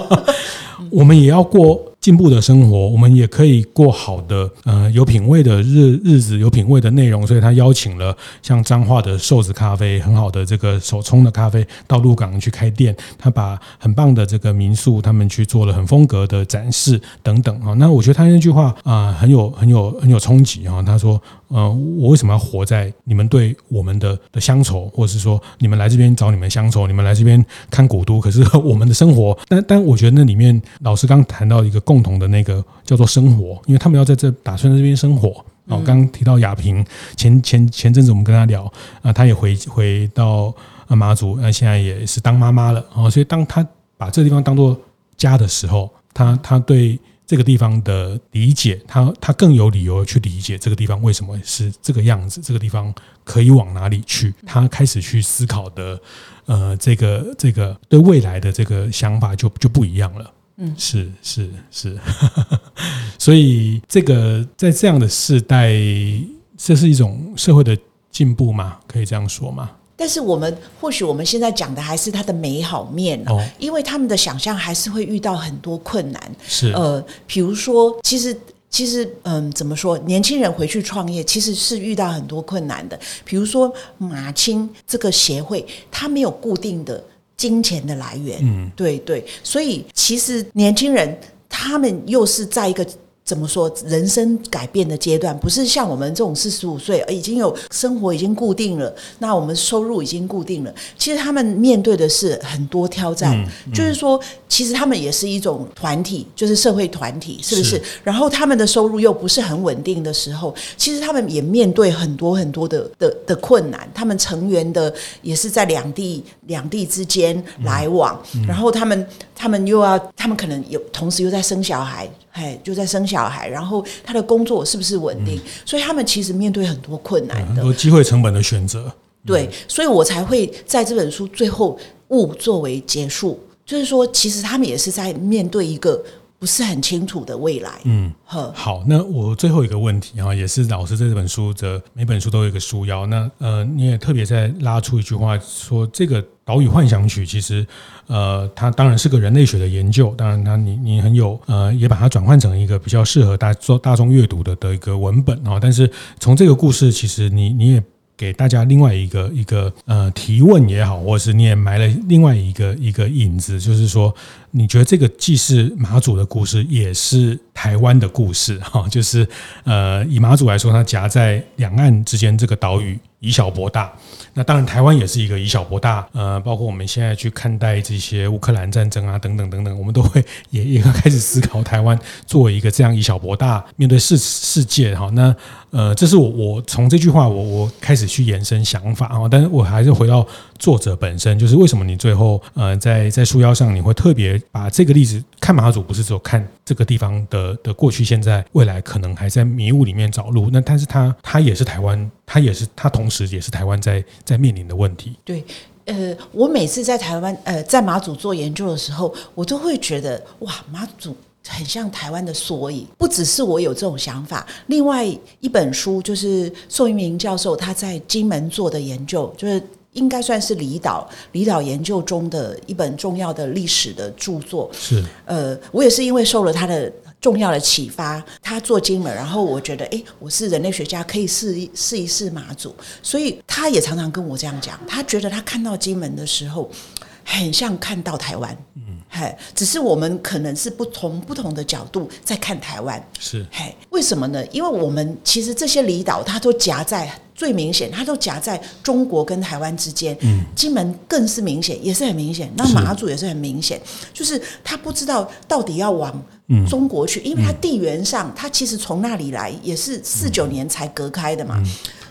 我们也要过。进步的生活，我们也可以过好的，呃，有品味的日日子，有品味的内容。所以他邀请了像彰化的瘦子咖啡，很好的这个手冲的咖啡，到鹿港去开店。他把很棒的这个民宿，他们去做了很风格的展示等等啊。那我觉得他那句话啊，很有很有很有冲击啊。他说，呃，我为什么要活在你们对我们的的乡愁，或者是说你们来这边找你们乡愁，你们来这边看古都，可是我们的生活，但 但我觉得那里面老师刚谈到一个共。同的那个叫做生活，因为他们要在这打算在这边生活。哦，刚刚提到亚平，前前前阵子我们跟他聊啊，他也回回到啊妈祖，那现在也是当妈妈了哦。所以当他把这个地方当做家的时候，他他对这个地方的理解，他他更有理由去理解这个地方为什么是这个样子，这个地方可以往哪里去。他开始去思考的，呃，这个这个对未来的这个想法就就不一样了。嗯，是是是，所以这个在这样的世代，这是一种社会的进步吗？可以这样说吗？但是我们或许我们现在讲的还是它的美好面哦，因为他们的想象还是会遇到很多困难。是呃，比如说，其实其实嗯，怎么说？年轻人回去创业其实是遇到很多困难的。比如说马青这个协会，它没有固定的。金钱的来源，嗯，对对，所以其实年轻人他们又是在一个。怎么说？人生改变的阶段，不是像我们这种四十五岁已经有生活已经固定了，那我们收入已经固定了。其实他们面对的是很多挑战，嗯嗯、就是说，其实他们也是一种团体，就是社会团体，是不是？是然后他们的收入又不是很稳定的时候，其实他们也面对很多很多的的的困难。他们成员的也是在两地两地之间来往，然后他们他们又要，他们可能有同时又在生小孩。哎，就在生小孩，然后他的工作是不是稳定？嗯、所以他们其实面对很多困难的，很多机会成本的选择。对，所以我才会在这本书最后物作为结束，就是说，其实他们也是在面对一个不是很清楚的未来。嗯，呵好，那我最后一个问题啊，也是老师在这本书的每本书都有一个书腰，那呃，你也特别在拉出一句话说这个。岛屿幻想曲其实，呃，它当然是个人类学的研究，当然它你你很有呃，也把它转换成一个比较适合大众大众阅读的的一个文本啊。但是从这个故事，其实你你也给大家另外一个一个呃提问也好，或是你也埋了另外一个一个影子，就是说，你觉得这个既是马祖的故事，也是台湾的故事 哈，就是呃，以马祖来说，它夹在两岸之间这个岛屿。以小博大，那当然台湾也是一个以小博大，呃，包括我们现在去看待这些乌克兰战争啊，等等等等，我们都会也也要开始思考台湾作为一个这样以小博大 面对世世界哈。那呃，这是我我从这句话我我开始去延伸想法啊，但是我还是回到作者本身，就是为什么你最后呃在在书腰上你会特别把这个例子看马祖，不是只有看这个地方的的过去、现在、未来，可能还在迷雾里面找路，那但是它它也是台湾，它也是它同时。也是台湾在在面临的问题。对，呃，我每次在台湾，呃，在马祖做研究的时候，我都会觉得，哇，马祖很像台湾的缩影。不只是我有这种想法，另外一本书就是宋一鸣教授他在金门做的研究，就是应该算是离岛离岛研究中的一本重要的历史的著作。是，呃，我也是因为受了他的。重要的启发，他做金门，然后我觉得，哎，我是人类学家，可以试一试一试马祖，所以他也常常跟我这样讲，他觉得他看到金门的时候，很像看到台湾，嗯，嘿，只是我们可能是不同不同的角度在看台湾，是，嘿，为什么呢？因为我们其实这些离岛，它都夹在最明显，它都夹在中国跟台湾之间。嗯，金门更是明显，也是很明显。那马祖也是很明显，就是他不知道到底要往中国去，嗯、因为它地缘上，它其实从那里来也是四九年才隔开的嘛。嗯嗯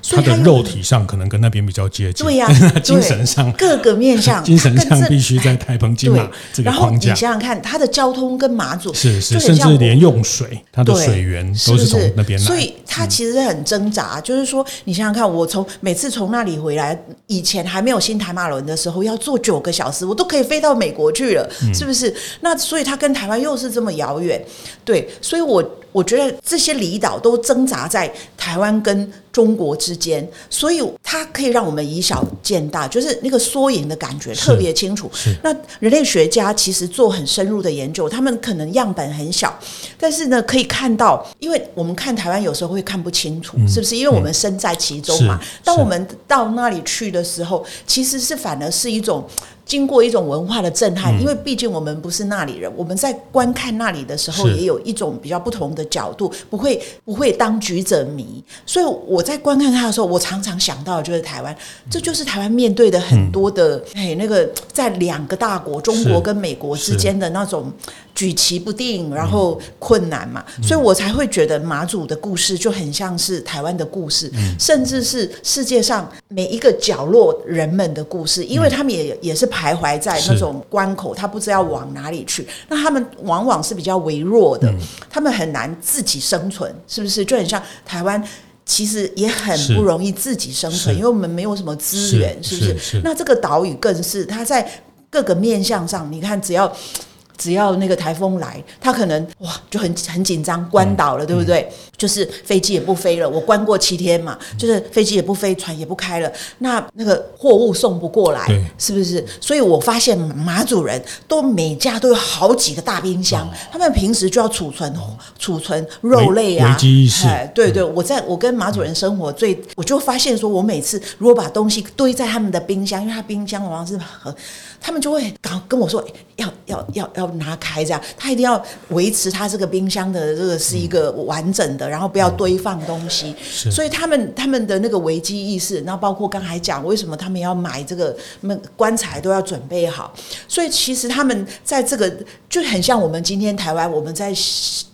他的肉体上可能跟那边比较接近，对呀、啊，精神上各个面向，精神上必须在台澎金马这个框架。你想想看，它的交通跟马祖是是，甚至连用水，它的水源都是从那边来，所以它其实很挣扎。就是说，你想想看，我从每次从那里回来，以前还没有新台马轮的时候，要坐九个小时，我都可以飞到美国去了，是不是？那所以它跟台湾又是这么遥远，对，所以我。我觉得这些离岛都挣扎在台湾跟中国之间，所以它可以让我们以小见大，就是那个缩影的感觉特别清楚。那人类学家其实做很深入的研究，他们可能样本很小，但是呢，可以看到，因为我们看台湾有时候会看不清楚，是不是？因为我们身在其中嘛。当我们到那里去的时候，其实是反而是一种。经过一种文化的震撼，因为毕竟我们不是那里人，我们在观看那里的时候，也有一种比较不同的角度，不会不会当局者迷。所以我在观看他的时候，我常常想到的就是台湾，这就是台湾面对的很多的哎，那个在两个大国中国跟美国之间的那种举棋不定，然后困难嘛。所以我才会觉得马祖的故事就很像是台湾的故事，甚至是世界上每一个角落人们的故事，因为他们也也是。徘徊在那种关口，他不知道往哪里去。那他们往往是比较微弱的，他们很难自己生存，是不是？就很像台湾，其实也很不容易自己生存，因为我们没有什么资源，是不是？那这个岛屿更是，它在各个面向上，你看，只要。只要那个台风来，他可能哇就很很紧张，关岛了，对不对？就是飞机也不飞了，我关过七天嘛，就是飞机也不飞，船也不开了，那那个货物送不过来，是不是？所以我发现马主人都每家都有好几个大冰箱，哦、他们平时就要储存储存肉类啊，危机意识。对对，我在我跟马主人生活最，我就发现说，我每次如果把东西堆在他们的冰箱，因为他冰箱往往是很。他们就会刚跟我说要要要要拿开这样，他一定要维持他这个冰箱的这个是一个完整的，然后不要堆放东西。所以他们他们的那个危机意识，然后包括刚才讲为什么他们要买这个那棺材都要准备好。所以其实他们在这个就很像我们今天台湾，我们在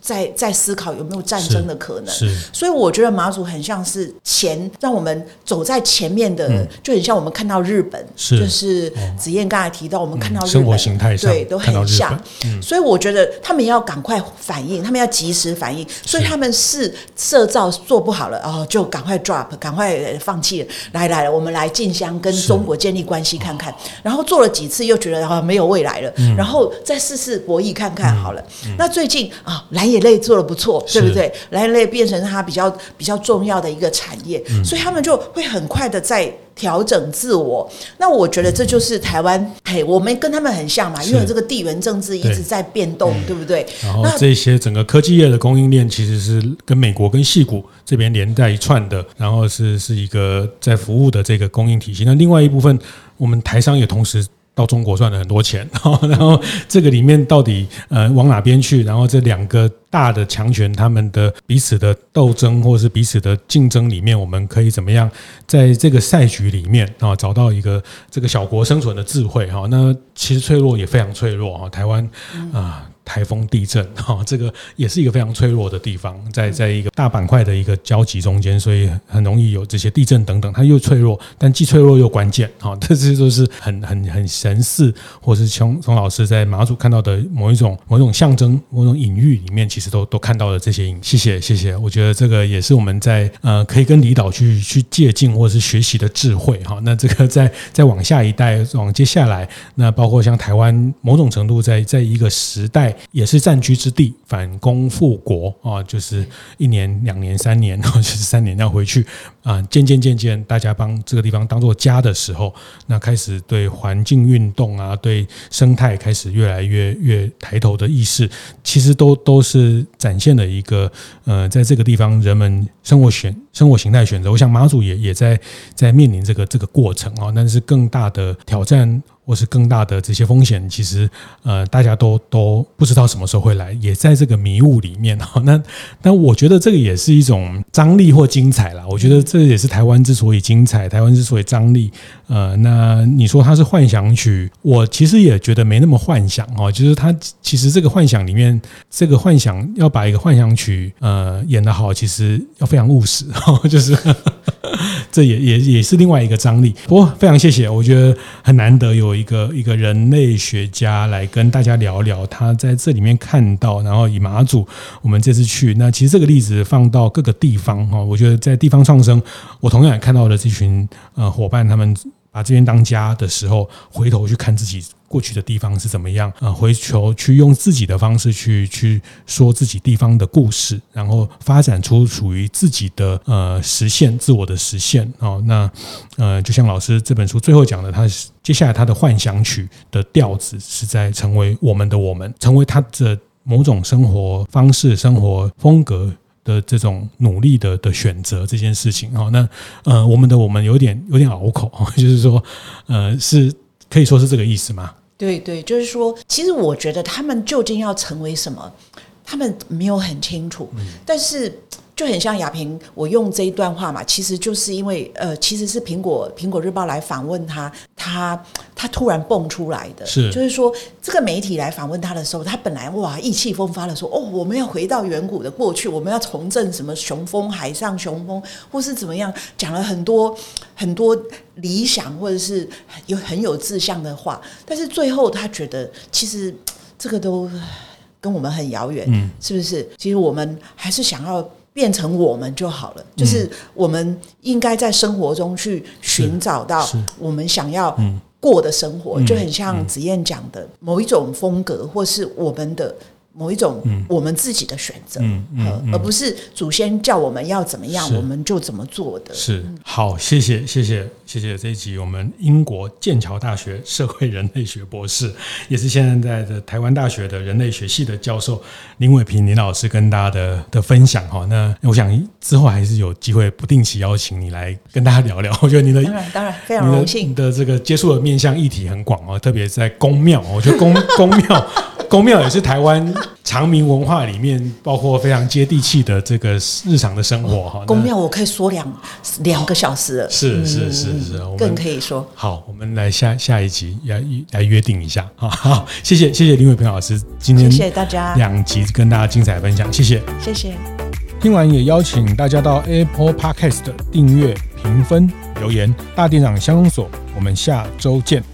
在在思考有没有战争的可能。是所以我觉得马祖很像是前让我们走在前面的，就很像我们看到日本，是。就是子燕刚才提。到我们看到日本生活形态上，对，都很像，嗯、所以我觉得他们要赶快反应，他们要及时反应，所以他们是设造做不好了，哦，就赶快 drop，赶快放弃了，来来了，我们来进香跟中国建立关系看看，然后做了几次又觉得啊没有未来了，嗯、然后再试试博弈看看好了。那最近啊蓝眼泪做的不错，对不对？蓝眼泪变成它比较比较重要的一个产业，嗯、所以他们就会很快的在。调整自我，那我觉得这就是台湾。嘿，我们跟他们很像嘛，因为这个地缘政治一直在变动，对，对不对？然后这些整个科技业的供应链其实是跟美国跟戏谷这边连带一串的，然后是是一个在服务的这个供应体系。那另外一部分，我们台商也同时。到中国赚了很多钱，然后这个里面到底呃往哪边去？然后这两个大的强权他们的彼此的斗争，或是彼此的竞争里面，我们可以怎么样在这个赛局里面啊找到一个这个小国生存的智慧？哈，那其实脆弱也非常脆弱啊，台湾啊。台风、地震，哈，这个也是一个非常脆弱的地方，在在一个大板块的一个交集中间，所以很容易有这些地震等等。它又脆弱，但既脆弱又关键，哈，这些都是很很很神似，或是从从老师在马祖看到的某一种某一种象征、某种隐喻里面，其实都都看到了这些影。谢谢谢谢，我觉得这个也是我们在呃可以跟离岛去去借鉴或者是学习的智慧，哈。那这个在再往下一代往接下来，那包括像台湾某种程度在在一个时代。也是战居之地，反攻复国啊，就是一年、两年、三年，然 后就是三年要回去啊。渐渐渐渐，大家帮这个地方当做家的时候，那开始对环境运动啊，对生态开始越来越越抬头的意识，其实都都是展现了一个呃，在这个地方人们生活选生活形态选择。我想马祖也也在在面临这个这个过程啊，但是更大的挑战。或是更大的这些风险，其实呃，大家都都不知道什么时候会来，也在这个迷雾里面哈。那那我觉得这个也是一种张力或精彩啦。我觉得这也是台湾之所以精彩，台湾之所以张力。呃，那你说它是幻想曲，我其实也觉得没那么幻想哦。就是它其实这个幻想里面，这个幻想要把一个幻想曲呃演得好，其实要非常务实 哦。就是这也也也是另外一个张力。不过非常谢谢，我觉得很难得有一个一个人类学家来跟大家聊聊他在这里面看到，然后以马祖我们这次去，那其实这个例子放到各个地方方哈，我觉得在地方创生，我同样也看到了这群呃伙伴他们。把这边当家的时候，回头去看自己过去的地方是怎么样啊？回头去用自己的方式去去说自己地方的故事，然后发展出属于自己的呃实现自我的实现哦。那呃，就像老师这本书最后讲的，他接下来他的幻想曲的调子是在成为我们的我们，成为他的某种生活方式、生活风格。的这种努力的的选择这件事情哦，那呃，我们的我们有点有点拗口，就是说，呃，是可以说是这个意思吗？对对，就是说，其实我觉得他们究竟要成为什么，他们没有很清楚，嗯、但是。就很像亚平，我用这一段话嘛，其实就是因为呃，其实是苹果苹果日报来访问他，他他突然蹦出来的，是就是说这个媒体来访问他的时候，他本来哇意气风发的说哦，我们要回到远古的过去，我们要重振什么雄风海上雄风，或是怎么样，讲了很多很多理想或者是有很有志向的话，但是最后他觉得其实这个都跟我们很遥远，嗯，是不是？其实我们还是想要。变成我们就好了，就是我们应该在生活中去寻找到我们想要过的生活，就很像子燕讲的某一种风格，或是我们的。某一种我们自己的选择，嗯嗯而不是祖先叫我们要怎么样，我们就怎么做的。是好，谢谢谢谢谢谢这一集我们英国剑桥大学社会人类学博士，也是现在的台湾大学的人类学系的教授林伟平林老师跟大家的的分享哈。那我想之后还是有机会不定期邀请你来跟大家聊聊。我觉得你的当然当然非常荣幸你的，你的这个接触的面向议题很广哦，特别在宫庙，我觉得宫 宫庙。宫庙也是台湾长明文化里面，包括非常接地气的这个日常的生活哈。宫庙我可以说两两个小时了，是是是是，更可以说。好，我们来下下一集来来约定一下 哈！好，谢谢谢谢林伟平老师，今天谢谢大家两集跟大家精彩分享，谢谢谢谢。听完也邀请大家到 Apple Podcast 订阅、评分、留言。大店长相公所，我们下周见。